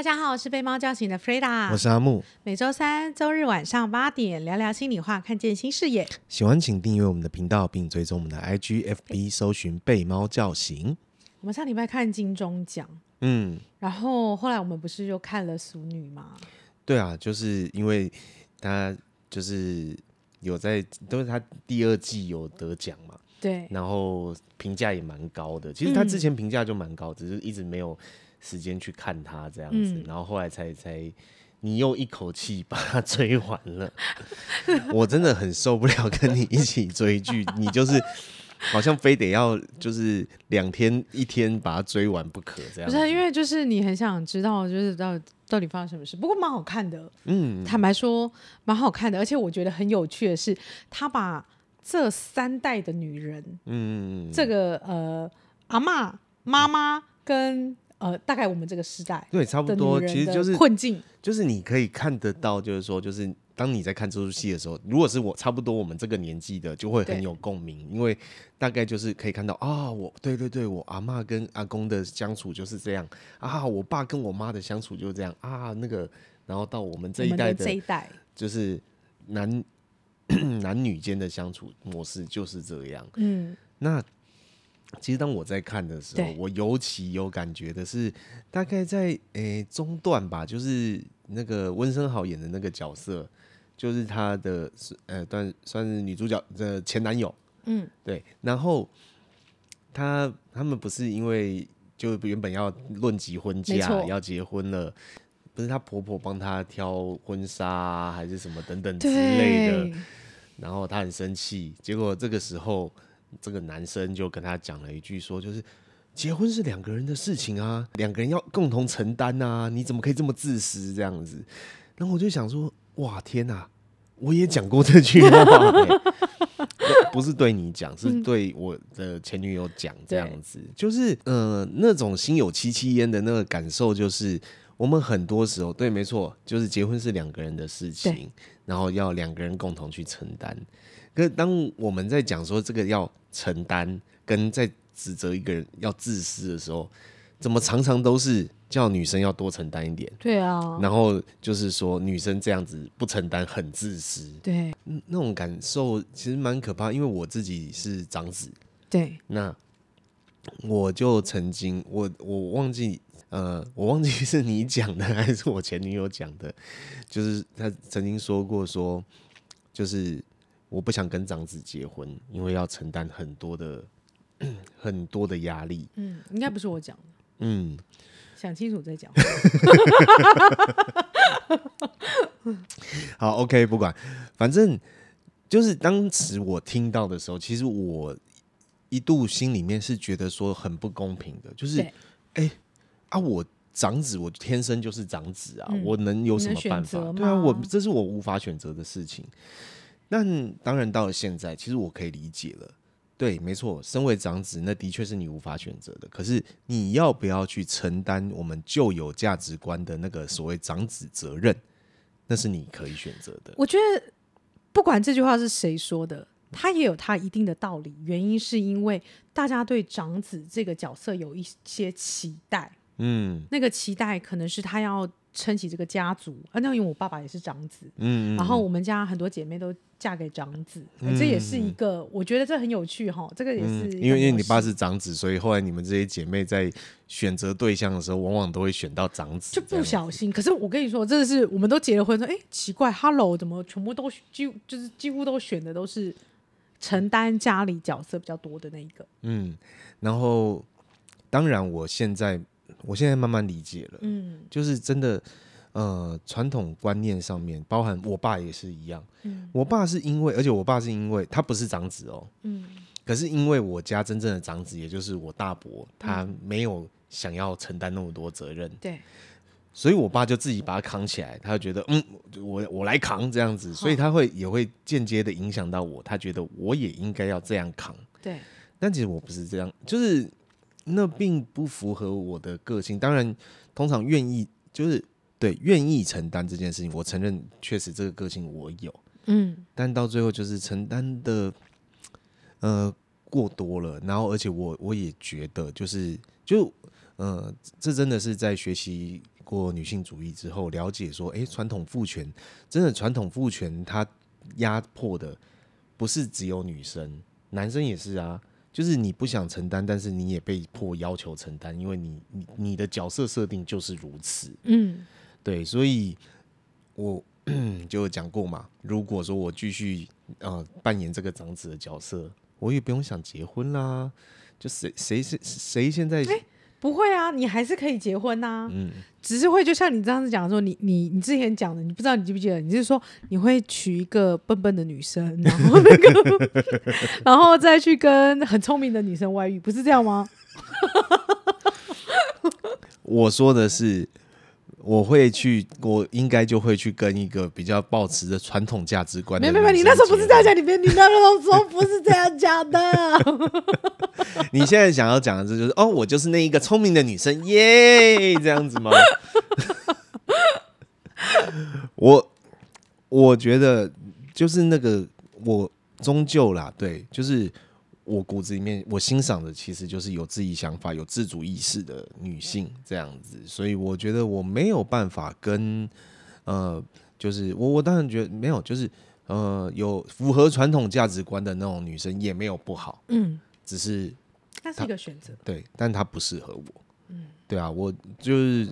大家好，我是被猫叫醒的 Freda，我是阿木。每周三、周日晚上八点，聊聊心里话，看见新视野。喜欢请订阅我们的频道，并追踪我们的 IG、FB，搜寻“被猫叫醒”。我们上礼拜看金钟奖，嗯，然后后来我们不是又看了《俗女》吗？对啊，就是因为他就是有在，都是他第二季有得奖嘛，对，然后评价也蛮高的。其实他之前评价就蛮高，嗯，只是一直没有。时间去看他这样子，嗯、然后后来才才你又一口气把他追完了，我真的很受不了跟你一起追剧，你就是好像非得要就是两天一天把它追完不可这样。不是因为就是你很想知道就是到到底发生什么事，不过蛮好看的，嗯，坦白说蛮好看的，而且我觉得很有趣的是，他把这三代的女人，嗯，这个呃阿妈、妈妈跟呃，大概我们这个时代，对，差不多，其实就是困境，就是你可以看得到，就是说，就是当你在看这出戏的时候，如果是我差不多我们这个年纪的，就会很有共鸣，因为大概就是可以看到啊，我对对对，我阿妈跟阿公的相处就是这样啊，我爸跟我妈的相处就是这样啊，那个，然后到我们这一代的，这一代就是男 男女间的相处模式就是这样，嗯，那。其实当我在看的时候，我尤其有感觉的是，大概在诶、欸、中段吧，就是那个温昇豪演的那个角色，就是他的呃，算算是女主角的前男友，嗯，对。然后他他们不是因为就原本要论及婚嫁，要结婚了，不是他婆婆帮他挑婚纱还是什么等等之类的，然后他很生气，结果这个时候。这个男生就跟他讲了一句，说就是结婚是两个人的事情啊，两个人要共同承担啊，你怎么可以这么自私这样子？然后我就想说，哇，天哪，我也讲过这句话，欸，不是对你讲，是对我的前女友讲这样子，就是呃那种心有戚戚焉的那个感受，就是我们很多时候对，没错，就是结婚是两个人的事情，然后要两个人共同去承担。可是当我们在讲说这个要承担，跟在指责一个人要自私的时候，怎么常常都是叫女生要多承担一点？对啊。然后就是说女生这样子不承担很自私。对。那种感受其实蛮可怕，因为我自己是长子。对。那我就曾经，我我忘记，呃，我忘记是你讲的还是我前女友讲的，就是她曾经说过说，就是。我不想跟长子结婚，因为要承担很多的 很多的压力。嗯，应该不是我讲的。嗯，想清楚再讲。好，OK，不管，反正就是当时我听到的时候，其实我一度心里面是觉得说很不公平的，就是，哎、欸、啊，我长子，我天生就是长子啊，嗯、我能有什么办法？对啊，我这是我无法选择的事情。但当然，到了现在，其实我可以理解了。对，没错，身为长子，那的确是你无法选择的。可是，你要不要去承担我们旧有价值观的那个所谓长子责任？那是你可以选择的。我觉得，不管这句话是谁说的，他也有他一定的道理。原因是因为大家对长子这个角色有一些期待。嗯，那个期待可能是他要。撑起这个家族，啊，那因为我爸爸也是长子，嗯，然后我们家很多姐妹都嫁给长子，嗯，这也是一个，我觉得这很有趣哈，这个也是因为因为你爸是长子，所以后来你们这些姐妹在选择对象的时候，往往都会选到长子，就不小心。可是我跟你说，真的是我们都结了婚，说哎，奇怪，Hello，怎么全部都几就是几乎都选的都是承担家里角色比较多的那一个，嗯，然后当然我现在。我现在慢慢理解了，嗯，就是真的，呃，传统观念上面，包含我爸也是一样，嗯，我爸是因为，而且我爸是因为他不是长子哦，嗯，可是因为我家真正的长子，也就是我大伯，他没有想要承担那么多责任，对，所以我爸就自己把他扛起来，他就觉得，嗯，我我来扛这样子，所以他会也会间接的影响到我，他觉得我也应该要这样扛，对，但其实我不是这样，就是。那并不符合我的个性。当然，通常愿意就是对愿意承担这件事情，我承认确实这个个性我有。嗯，但到最后就是承担的呃过多了，然后而且我我也觉得就是就呃这真的是在学习过女性主义之后，了解说，哎，传统父权真的传统父权，它压迫的不是只有女生，男生也是啊。就是你不想承担，但是你也被迫要求承担，因为你你你的角色设定就是如此。嗯，对，所以我 就讲过嘛，如果说我继续呃扮演这个长子的角色，我也不用想结婚啦。就谁谁是谁现在？欸不会啊，你还是可以结婚呐、啊。嗯，只是会就像你这样子讲说，你你你之前讲的，你不知道你记不记得？你是说你会娶一个笨笨的女生，然后那个，然后再去跟很聪明的女生外遇，不是这样吗？我说的是。我会去，我应该就会去跟一个比较抱持着传统价值观的。没没没，你那时候不是这样讲，你别，你那时候说不是这样讲的。你现在想要讲的这就是哦，我就是那一个聪明的女生耶，这样子吗？我我觉得就是那个，我终究啦，对，就是。我骨子里面，我欣赏的其实就是有自己想法、有自主意识的女性这样子，所以我觉得我没有办法跟呃，就是我我当然觉得没有，就是呃，有符合传统价值观的那种女生也没有不好，嗯，只是那是一个选择，对，但她不适合我，嗯，对啊，我就是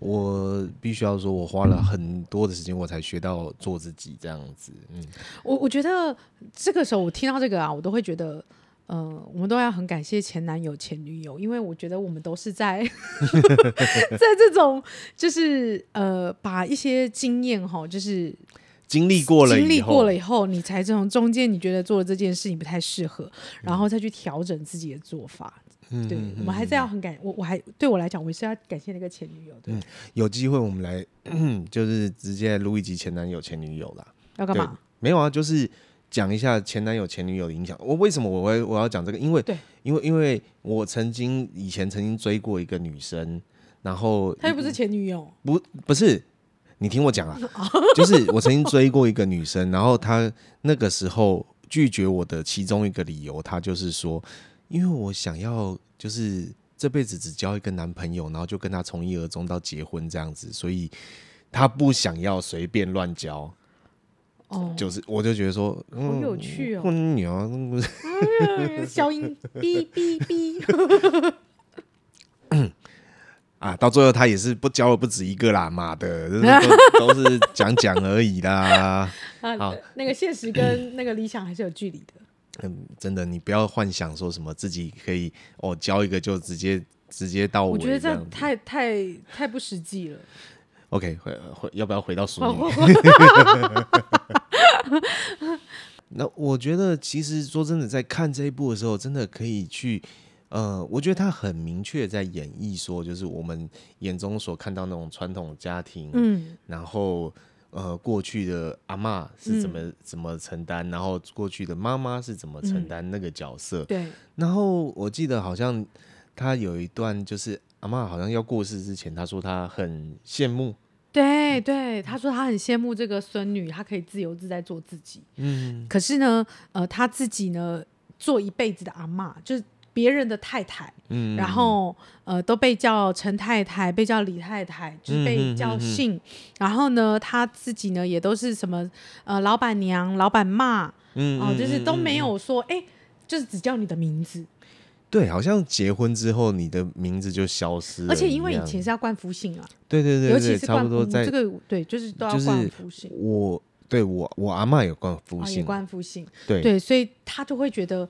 我必须要说，我花了很多的时间，我才学到做自己这样子，嗯，我我觉得这个时候我听到这个啊，我都会觉得。呃，我们都要很感谢前男友、前女友，因为我觉得我们都是在 在这种，就是呃，把一些经验哈，就是经历过了，经历过了以后，你才从中间你觉得做了这件事情不太适合，然后再去调整自己的做法。嗯、对，我们还是要很感我，我还对我来讲，我是要感谢那个前女友。对，嗯、有机会我们来，就是直接录一集前男友、前女友啦。要干嘛？没有啊，就是。讲一下前男友前女友的影响。我为什么我会我要讲这个？因为对，因为因为我曾经以前曾经追过一个女生，然后她又不是前女友，不不是，你听我讲啊，就是我曾经追过一个女生，然后她那个时候拒绝我的其中一个理由，她就是说，因为我想要就是这辈子只交一个男朋友，然后就跟他从一而终到结婚这样子，所以她不想要随便乱交。哦，就是，我就觉得说，好有趣哦，混女儿，消音哔哔哔，啊，到最后他也是不教了不止一个啦，妈的，都 都是讲讲而已啦。啊，那个现实跟那个理想还是有距离的。嗯，真的，你不要幻想说什么自己可以哦，教一个就直接直接到尾，我觉得这太太太不实际了。OK，回回要不要回到书里？那我觉得，其实说真的，在看这一部的时候，真的可以去，呃，我觉得他很明确在演绎说，就是我们眼中所看到那种传统家庭，嗯，然后呃，过去的阿嬷是怎么、嗯、怎么承担，然后过去的妈妈是怎么承担那个角色，嗯、对。然后我记得好像他有一段，就是阿妈好像要过世之前，他说他很羡慕。对对，他说他很羡慕这个孙女，她可以自由自在做自己。嗯，可是呢，呃，他自己呢，做一辈子的阿嬷，就是别人的太太。嗯，然后呃，都被叫陈太太，被叫李太太，就是被叫姓。嗯、然后呢，他自己呢，也都是什么呃，老板娘、老板妈，嗯，哦、呃，就是都没有说，哎，就是只叫你的名字。对，好像结婚之后你的名字就消失了，而且因为以前是要冠夫姓啊，对对对，尤其是差不多在这个对，就是都要冠夫姓。我对我我阿嬷有冠夫姓，也冠夫姓，对对，所以他就会觉得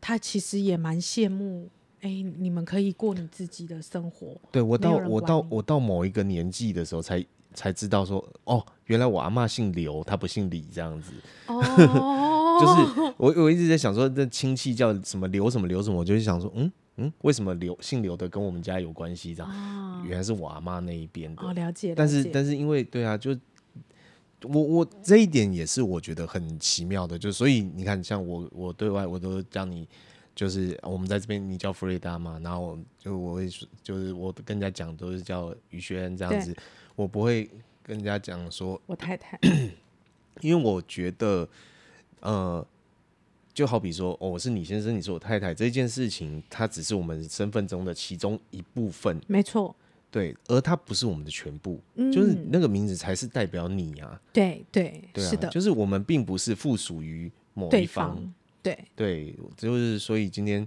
他其实也蛮羡慕，哎，你们可以过你自己的生活。对我到我到我到某一个年纪的时候才才知道说，哦，原来我阿嬷姓刘，她不姓李这样子。哦。就是我我一直在想说，这亲戚叫什么刘什么刘什么，我就想说，嗯嗯，为什么刘姓刘的跟我们家有关系？这样，哦、原来是我阿妈那一边的。哦，了解。但是但是因为对啊，就我我这一点也是我觉得很奇妙的，就所以你看，像我我对外我都叫你，就是我们在这边你叫弗瑞达嘛，然后就我会就是我跟人家讲都是叫于轩这样子，我不会跟人家讲说我太太，因为我觉得。呃，就好比说，哦，我是你先生，你是我太太，这件事情，它只是我们身份中的其中一部分。没错。对，而它不是我们的全部，嗯、就是那个名字才是代表你啊。对对，对啊、是的，就是我们并不是附属于某一方。对对，就是所以今天，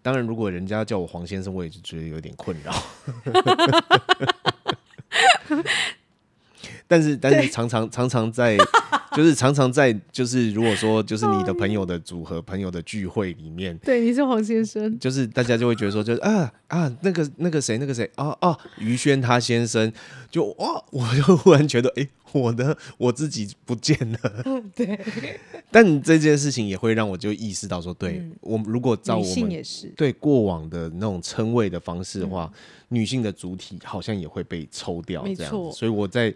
当然如果人家叫我黄先生，我也就觉得有点困扰。但是但是常常常常在。就是常常在，就是如果说，就是你的朋友的组合、朋友的聚会里面，对，你是黄先生，就是大家就会觉得说，就是啊啊，那个那个谁，那个谁，哦哦，于轩他先生，就哇，我就忽然觉得，哎，我的我自己不见了，对。但这件事情也会让我就意识到说，对我如果照我们对过往的那种称谓的方式的话，女性的主体好像也会被抽掉，这样子，所以我在。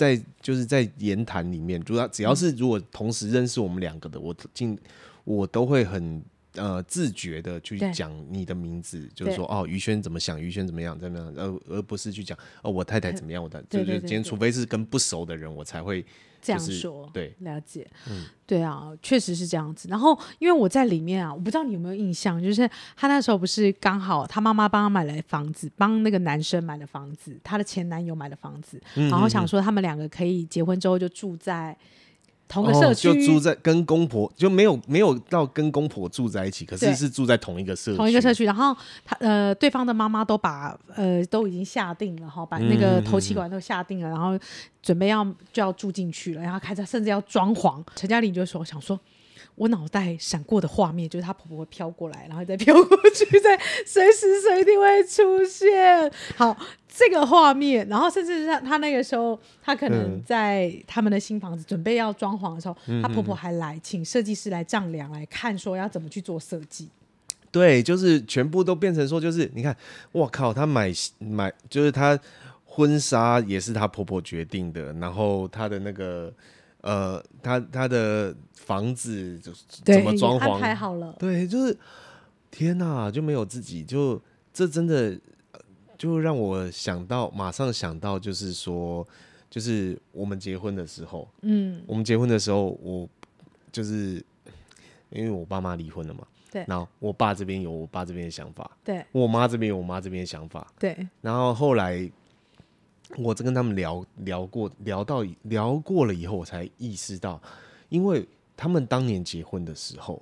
在就是在言谈里面，主要只要是如果同时认识我们两个的，我尽我都会很呃自觉的去讲你的名字，就是说哦，于轩怎么想，于轩怎么样，怎么样，而而不是去讲哦，我太太 怎么样，我的就就今天，除非是跟不熟的人，我才会。这样说，对，了解，嗯，对啊，确实是这样子。然后，因为我在里面啊，我不知道你有没有印象，就是他那时候不是刚好他妈妈帮他买了房子，帮那个男生买了房子，他的前男友买了房子，嗯、然后想说他们两个可以结婚之后就住在。同个社区、哦、就住在跟公婆就没有没有到跟公婆住在一起，可是是住在同一个社区。同一个社区。然后他呃，对方的妈妈都把呃都已经下定了哈，把那个头气管都下定了，嗯、然后准备要就要住进去了，然后开始甚至要装潢。陈嘉玲就说：“想说，我脑袋闪过的画面就是她婆婆会飘过来，然后再飘过去，再随时随地会出现。”好。这个画面，然后甚至是他他那个时候，她可能在他们的新房子准备要装潢的时候，嗯、他婆婆还来请设计师来丈量来看，说要怎么去做设计。对，就是全部都变成说，就是你看，我靠，她买买就是她婚纱也是她婆婆决定的，然后她的那个呃，他他的房子就怎么装潢，安排好了。对，就是天哪，就没有自己，就这真的。就让我想到，马上想到，就是说，就是我们结婚的时候，嗯，我们结婚的时候，我就是因为我爸妈离婚了嘛，对，然后我爸这边有我爸这边的想法，对，我妈这边有我妈这边的想法，对，然后后来我在跟他们聊聊过，聊到聊过了以后，我才意识到，因为他们当年结婚的时候。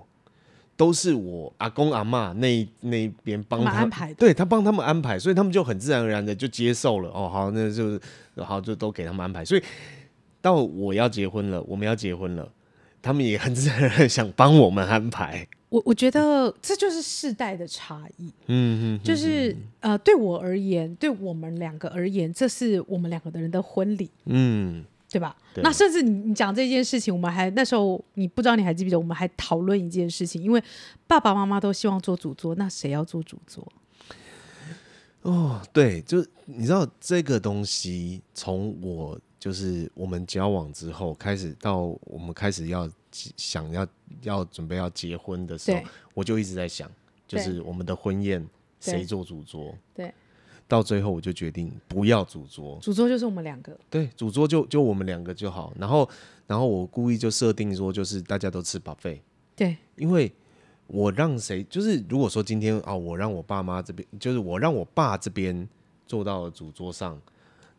都是我阿公阿妈那那边帮他，他安排，对他帮他们安排，所以他们就很自然而然的就接受了。哦，好，那就是好，就都给他们安排。所以到我要结婚了，我们要结婚了，他们也很自然想帮我们安排。我我觉得这就是世代的差异。嗯嗯，就是呃，对我而言，对我们两个而言，这是我们两个的人的婚礼。嗯。对吧？对，那甚至你你讲这件事情，我们还那时候你不知道你还记不记得，我们还讨论一件事情，因为爸爸妈妈都希望做主桌，那谁要做主桌？哦，对，就你知道这个东西，从我就是我们交往之后开始，到我们开始要想要要准备要结婚的时候，我就一直在想，就是我们的婚宴谁做主桌？对。到最后，我就决定不要主桌，主桌就是我们两个。对，主桌就就我们两个就好。然后，然后我故意就设定说，就是大家都吃 buffet。对，因为我让谁，就是如果说今天啊，我让我爸妈这边，就是我让我爸这边坐到了主桌上，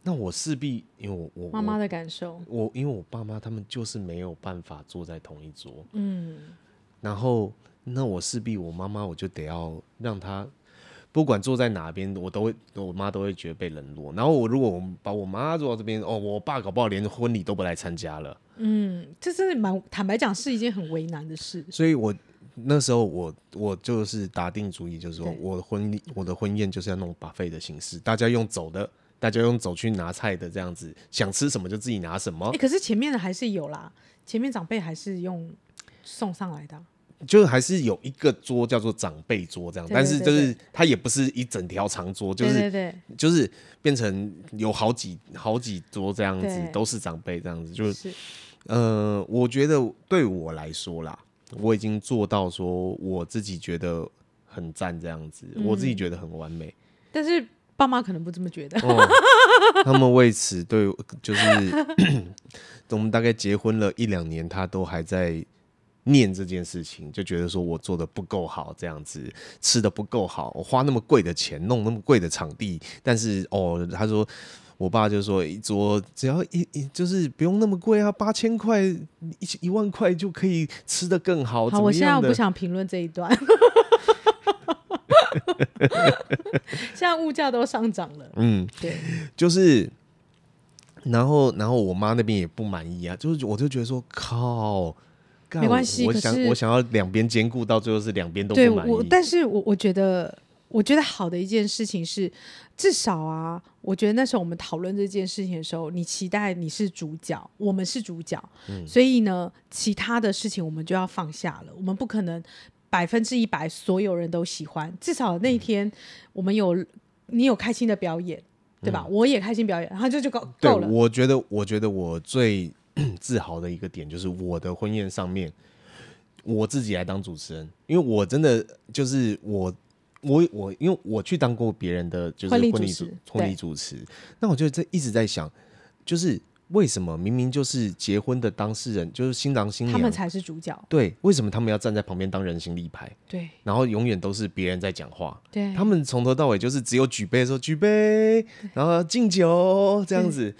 那我势必因为我我妈妈的感受，我因为我爸妈他们就是没有办法坐在同一桌。嗯，然后那我势必我妈妈我就得要让她。不管坐在哪边，我都会，我妈都会觉得被冷落。然后我如果我把我妈坐到这边，哦，我爸搞不好连婚礼都不来参加了。嗯，这真的蛮坦白讲，是一件很为难的事。所以我那时候我我就是打定主意，就是说我的婚礼我的婚宴就是要弄 buffet 的形式，大家用走的，大家用走去拿菜的这样子，想吃什么就自己拿什么。哎、欸，可是前面的还是有啦，前面长辈还是用送上来的。就还是有一个桌叫做长辈桌这样，但是就是它也不是一整条长桌，就是就是变成有好几好几桌这样子，都是长辈这样子，就是呃，我觉得对我来说啦，我已经做到说我自己觉得很赞这样子，我自己觉得很完美。但是爸妈可能不这么觉得，他们为此对就是 我们大概结婚了一两年，他都还在。念这件事情，就觉得说我做的不够好，这样子吃的不够好，我花那么贵的钱弄那么贵的场地，但是哦，他说我爸就说一桌只要一一就是不用那么贵啊，八千块一一万块就可以吃得更好。好，我现在我不想评论这一段。现在物价都上涨了，嗯，对，就是，然后然后我妈那边也不满意啊，就是我就觉得说靠。没关系，我想我想要两边兼顾，到最后是两边都不满意。对，我但是我我觉得，我觉得好的一件事情是，至少啊，我觉得那时候我们讨论这件事情的时候，你期待你是主角，我们是主角，嗯，所以呢，其他的事情我们就要放下了。我们不可能百分之一百所有人都喜欢，至少那一天我们有你有开心的表演，对吧？嗯，我也开心表演，然后就就够够了。我觉得，我觉得我最。自豪的一个点就是我的婚宴上面，我自己来当主持人，因为我真的就是我我我，因为我去当过别人的就是婚礼主婚礼主持，那我就在一直在想，就是为什么明明就是结婚的当事人，就是新郎新娘，他们才是主角，对，为什么他们要站在旁边当人形立牌？对，然后永远都是别人在讲话，对，他们从头到尾就是只有举杯的时候举杯，然后敬酒这样子。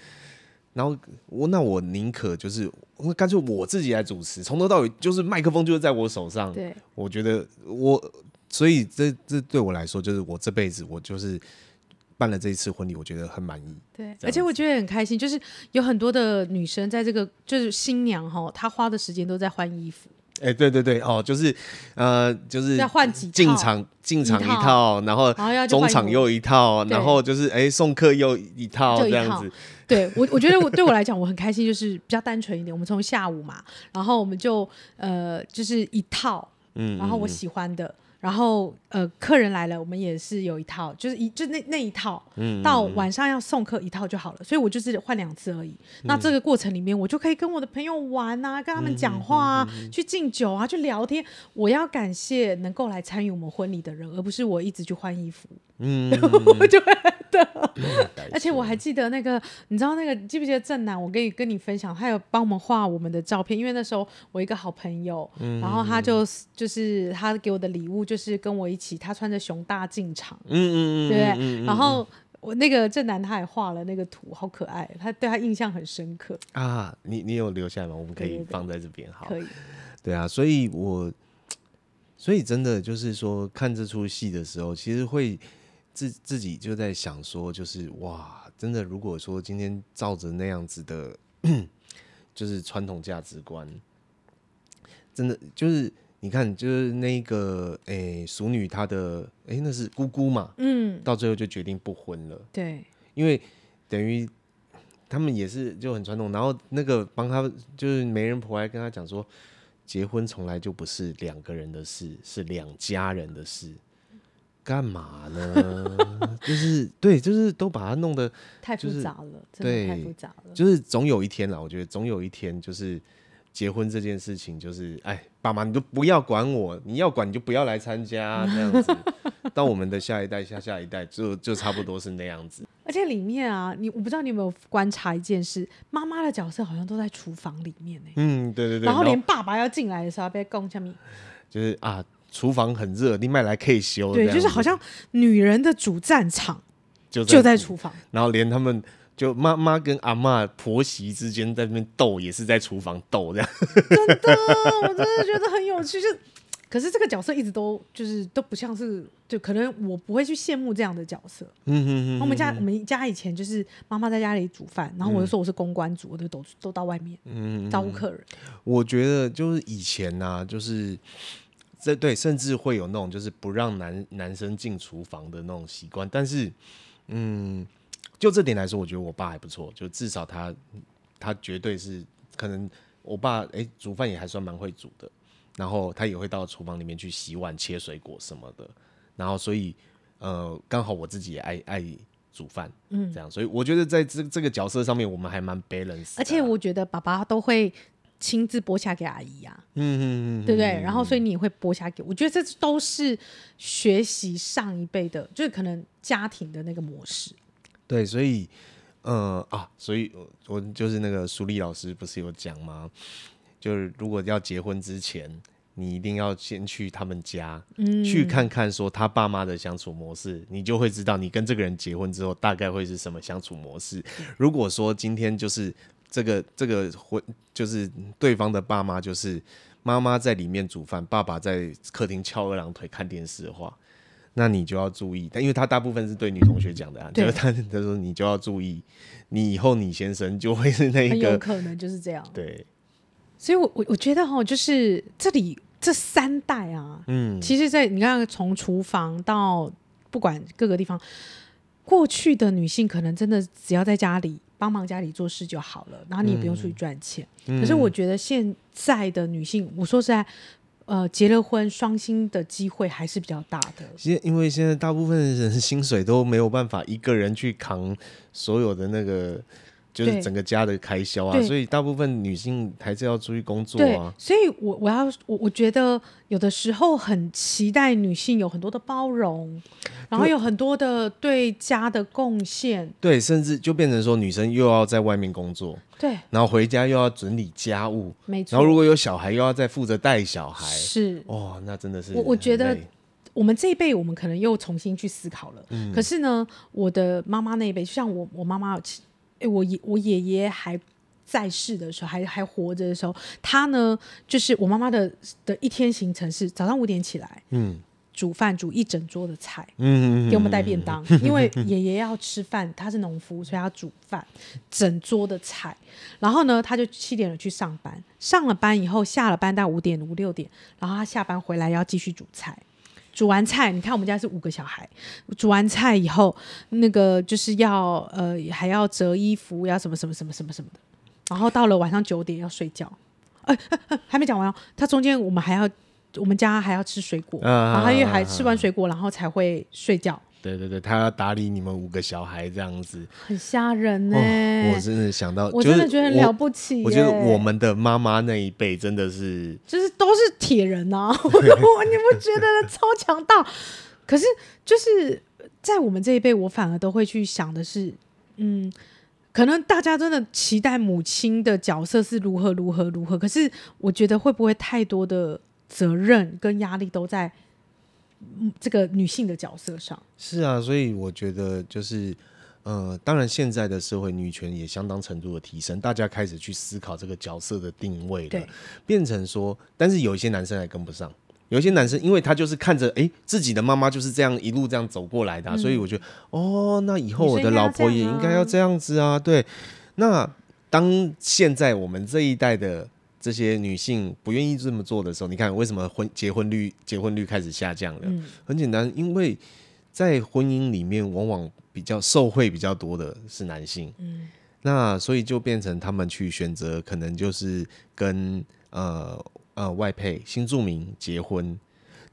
然后我那我宁可就是我干脆我自己来主持，从头到尾就是麦克风就是在我手上。对，我觉得我所以这这对我来说就是我这辈子我就是办了这一次婚礼，我觉得很满意。对，而且我觉得很开心，就是有很多的女生在这个就是新娘哈，她花的时间都在换衣服。哎、欸，对对对，哦，就是，呃，就是要换几套，进场进场一套，然后中场又一套，然后就是哎送客又一套这样子。对我，我觉得我对我来讲我很开心，就是比较单纯一点。我们从下午嘛，然后我们就呃就是一套，嗯，然后我喜欢的。然后呃，客人来了，我们也是有一套，就是一就那那一套，嗯，到晚上要送客一套就好了。所以我就是换两次而已。嗯、那这个过程里面，我就可以跟我的朋友玩啊，跟他们讲话啊，去敬酒啊，去聊天。我要感谢能够来参与我们婚礼的人，而不是我一直去换衣服。嗯，我觉得，而且我还记得那个，你知道那个，记不记得正南？我可以跟你分享，他有帮我们画我们的照片，因为那时候我一个好朋友，嗯、然后他就就是他给我的礼物就是跟我一起，他穿着熊大进场，嗯嗯对，嗯然后我那个正南他也画了那个图，好可爱，他对他印象很深刻啊。你你有留下来吗？我们可以放在这边，好，可以。对啊，所以我所以真的就是说，看这出戏的时候，其实会。自自己就在想说，就是哇，真的，如果说今天照着那样子的，就是传统价值观，真的就是你看，就是那个诶、欸，淑女她的诶、欸，那是姑姑嘛，嗯，到最后就决定不婚了，对，因为等于他们也是就很传统，然后那个帮他就是媒人婆还跟他讲说，结婚从来就不是两个人的事，是两家人的事。干嘛呢？就是对，就是都把它弄得太复杂了，真的太复杂了。就是总有一天啦，我觉得总有一天，就是结婚这件事情，就是哎，爸妈你都不要管我，你要管你就不要来参加 这样子。到我们的下一代、下下一代，就就差不多是那样子。而且里面啊，你我不知道你有没有观察一件事，妈妈的角色好像都在厨房里面呢、欸。嗯，对对对。然后连爸爸要进来的时候，被供下面，就是啊。厨房很热，你买来可以修。对，就是好像女人的主战场就在就在厨房，然后连他们就妈妈跟阿妈婆媳之间在那边斗，也是在厨房斗这样。真的，我真的觉得很有趣。就可是这个角色一直都就是都不像是，就可能我不会去羡慕这样的角色。嗯嗯嗯，我们家我们家以前就是妈妈在家里煮饭，然后我就说我是公关组，我就都都到外面嗯招呼客人。我觉得就是以前呢、啊，就是。这对，甚至会有那种就是不让男男生进厨房的那种习惯。但是，嗯，就这点来说，我觉得我爸还不错，就至少他他绝对是可能我爸哎煮饭也还算蛮会煮的，然后他也会到厨房里面去洗碗、切水果什么的。然后，所以呃，刚好我自己也爱爱煮饭，嗯，这样，所以我觉得在这这个角色上面，我们还蛮 balance。而且我觉得爸爸都会。亲自剥虾给阿姨呀、啊，嗯嗯嗯，对不对？然后所以你也会剥虾给我，我觉得这都是学习上一辈的，就是可能家庭的那个模式。对，所以，呃啊，所以我就是那个苏丽老师不是有讲吗？就是如果要结婚之前，你一定要先去他们家，嗯，去看看说他爸妈的相处模式，你就会知道你跟这个人结婚之后大概会是什么相处模式。如果说今天就是这个这个婚，就是对方的爸妈就是妈妈在里面煮饭，爸爸在客厅翘二郎腿看电视的话。那你就要注意，但因为他大部分是对女同学讲的啊，就是他他说你就要注意，你以后你先生就会是那一个，很有可能就是这样。对，所以我我我觉得哈，就是这里这三代啊，嗯，其实，在你看从厨房到不管各个地方，过去的女性可能真的只要在家里帮忙家里做事就好了，然后你也不用出去赚钱。嗯，可是我觉得现在的女性，我说实在。呃，结了婚，双薪的机会还是比较大的。现因为现在大部分人薪水都没有办法一个人去扛所有的那个。就是整个家的开销啊，所以大部分女性还是要出去工作啊。所以我我要我我觉得有的时候很期待女性有很多的包容，然后有很多的对家的贡献。对，甚至就变成说女生又要在外面工作，对，然后回家又要整理家务，没错。然后如果有小孩，又要再负责带小孩，是哦，那真的是我我觉得我们这一辈，我们可能又重新去思考了。嗯，可是呢，我的妈妈那一辈，就像我我妈妈。哎，我爷我爷爷还在世的时候，还还活着的时候，他呢，就是我妈妈的的一天行程是早上五点起来，嗯，煮饭煮一整桌的菜，嗯，给我们带便当，嗯、因为 爷爷要吃饭，他是农夫，所以他煮饭，整桌的菜，然后呢，他就七点了去上班，上了班以后下了班到五点五六点，然后他下班回来要继续煮菜。煮完菜，你看我们家是五个小孩。煮完菜以后，那个就是要呃，还要折衣服，要什么什么什么什么什么的。然后到了晚上九点要睡觉，哎、欸欸欸，还没讲完哦。他中间我们还要，我们家还要吃水果，啊、然后他又还吃完水果，然后才会睡觉。对对对，他要打理你们五个小孩这样子，很吓人呢、欸哦。我真的想到，我真的觉得很了不起、欸。我觉得我们的妈妈那一辈真的是，就是都是铁人呐、啊。我你不觉得超强大？可是就是在我们这一辈，我反而都会去想的是，嗯，可能大家真的期待母亲的角色是如何如何如何。可是我觉得会不会太多的责任跟压力都在。这个女性的角色上。是啊，所以我觉得就是，呃，当然现在的社会女权也相当程度的提升，大家开始去思考这个角色的定位了，变成说，但是有一些男生还跟不上，有一些男生因为他就是看着，哎，自己的妈妈就是这样一路这样走过来的，啊，嗯，所以我觉得，哦，那以后我的老婆也应该要这样子啊，对，那当现在我们这一代的。这些女性不愿意这么做的时候，你看为什么婚结婚率结婚率开始下降了？嗯，很简单，因为在婚姻里面，往往比较受惠比较多的是男性。嗯，那所以就变成他们去选择，可能就是跟呃呃外配新住民结婚。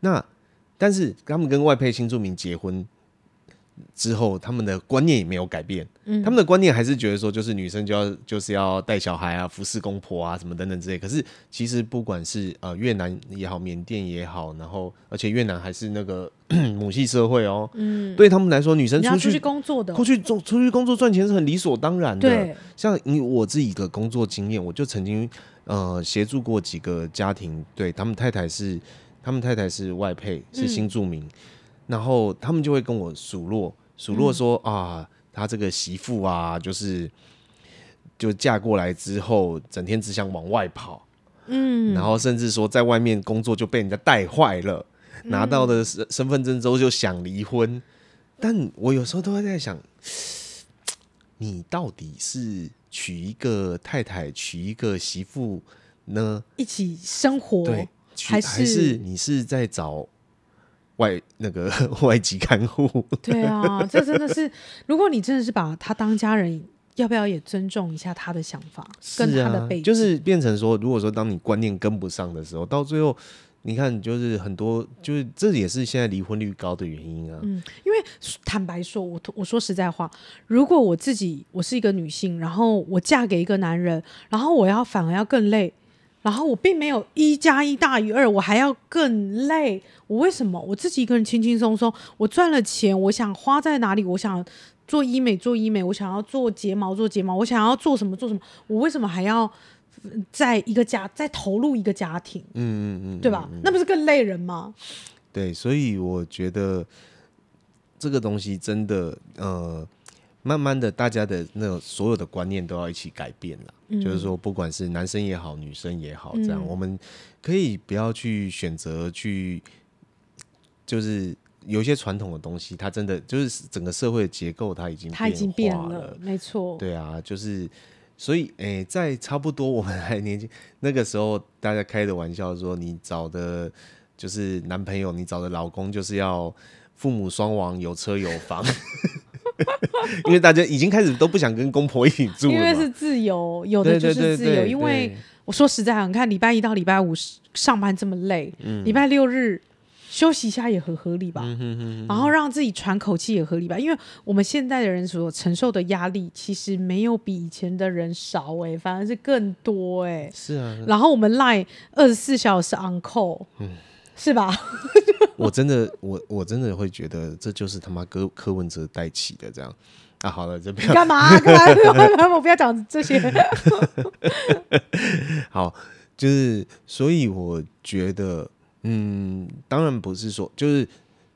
那但是他们跟外配新住民结婚。之后，他们的观念也没有改变，嗯，他们的观念还是觉得说，就是女生就要就是要带小孩啊，服侍公婆啊，什么等等之类。可是其实不管是呃越南也好，缅甸也好，然后而且越南还是那个 母系社会哦，嗯，对他们来说，女生出去，出去工作的，出去做出去工作赚钱是很理所当然的。对，像以我自己的工作经验，我就曾经呃协助过几个家庭，对他们太太是他们太太是外配，是新住民。嗯然后他们就会跟我数落，数落说、嗯、啊，他这个媳妇啊，就是就嫁过来之后，整天只想往外跑，嗯，然后甚至说在外面工作就被人家带坏了，嗯、拿到的身身份证之后就想离婚。但我有时候都会在想，你到底是娶一个太太，娶一个媳妇呢？一起生活，对，还是还是你是在找？外那个 外籍看护，对啊，这真的是，如果你真的是把他当家人，要不要也尊重一下他的想法，跟他的背景，就是变成说，如果说当你观念跟不上的时候，到最后，你看，就是很多，就是这也是现在离婚率高的原因啊。嗯，因为坦白说，我我说实在话，如果我自己我是一个女性，然后我嫁给一个男人，然后我要反而要更累。然后我并没有一加一大于二，我还要更累。我为什么？我自己一个人轻轻松松，我赚了钱，我想花在哪里？我想做医美做医美，我想要做睫毛做睫毛，我想要做什么做什么？我为什么还要在一个家再投入一个家庭，嗯嗯嗯，对吧？那不是更累人吗？对，所以我觉得这个东西真的，呃，慢慢的，大家的那种所有的观念都要一起改变了。嗯、就是说，不管是男生也好，女生也好，这样、嗯、我们可以不要去选择去，就是有一些传统的东西，它真的就是整个社会的结构，它已经它已经变了，没错。对啊，就是所以，哎、欸，在差不多我们还年轻那个时候，大家开的玩笑说，你找的。就是男朋友，你找的老公就是要父母双亡，有车有房，因为大家已经开始都不想跟公婆一起住了，因为是自由，有的就是自由。因为我说实在，你看礼拜一到礼拜五上班这么累，嗯、礼拜六日休息一下也很合理吧？嗯、哼哼哼然后让自己喘口气也合理吧？因为我们现在的人所承受的压力，其实没有比以前的人少哎、欸，反而是更多哎、欸。是啊。然后我们 LINE 二十四小时 on call。嗯是吧？我真的，我我真的会觉得这就是他妈柯柯文哲带起的这样啊！好了，这不要干嘛？干嘛？我不要讲这些。好，就是所以我觉得，嗯，当然不是说，就是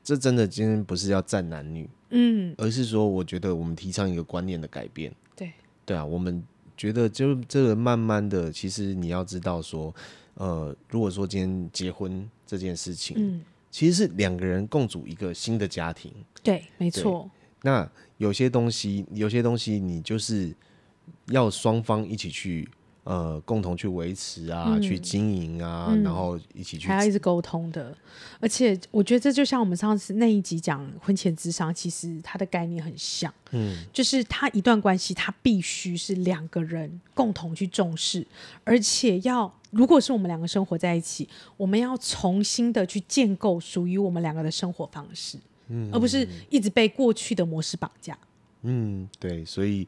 这真的今天不是要战男女，嗯，而是说，我觉得我们提倡一个观念的改变。对对啊，我们觉得就这个慢慢的，其实你要知道说。呃，如果说今天结婚这件事情，嗯，其实是两个人共组一个新的家庭，对，没错。那有些东西，有些东西，你就是要双方一起去。呃，共同去维持啊，嗯、去经营啊，嗯、然后一起去，还要一直沟通的。而且，我觉得这就像我们上次那一集讲婚前智商，其实它的概念很像。嗯，就是它一段关系，它必须是两个人共同去重视，而且要，如果是我们两个生活在一起，我们要重新的去建构属于我们两个的生活方式，嗯，而不是一直被过去的模式绑架。嗯，对，所以。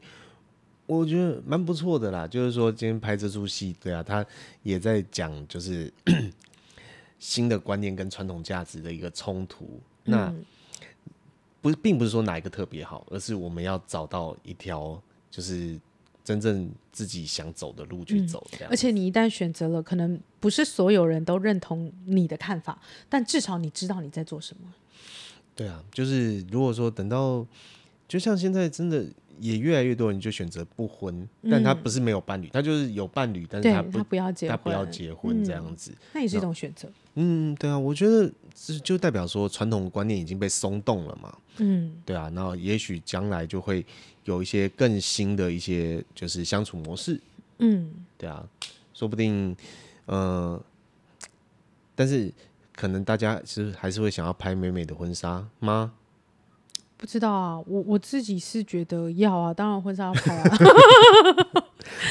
我觉得蛮不错的啦，就是说今天拍这出戏，对啊，他也在讲就是 新的观念跟传统价值的一个冲突。那不，并不是说哪一个特别好，而是我们要找到一条就是真正自己想走的路去走。这样，而且你一旦选择了，可能不是所有人都认同你的看法，但至少你知道你在做什么。对啊，就是如果说等到，就像现在真的。也越来越多人就选择不婚，但他不是没有伴侣，他就是有伴侣，但是他不，他不要结婚，他不要结婚这样子，那也是一种选择。嗯，对啊，我觉得这就代表说传统观念已经被松动了嘛。嗯，对啊，然后也许将来就会有一些更新的一些就是相处模式。嗯，对啊，说不定，呃，但是可能大家其实还是会想要拍美美的婚纱吗？不知道啊，我我自己是觉得要啊，当然婚纱要拍啊。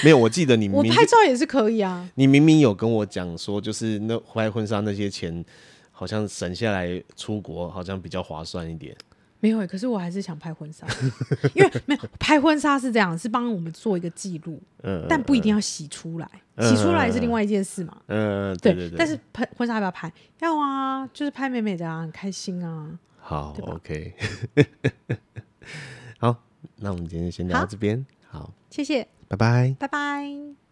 没有，我记得你明明我拍照也是可以啊。你明明有跟我讲说，就是那拍婚纱那些钱，好像省下来出国，好像比较划算一点。没有、欸，可是我还是想拍婚纱，因为没有拍婚纱是这样，是帮我们做一个记录，嗯，但不一定要洗出来，嗯、洗出来是另外一件事嘛。嗯，对对对。但是拍婚纱要不要拍？要啊，就是拍美美的啊，很开心啊。好，OK，好，那我们今天先聊到这边，好，谢谢，拜拜，拜拜。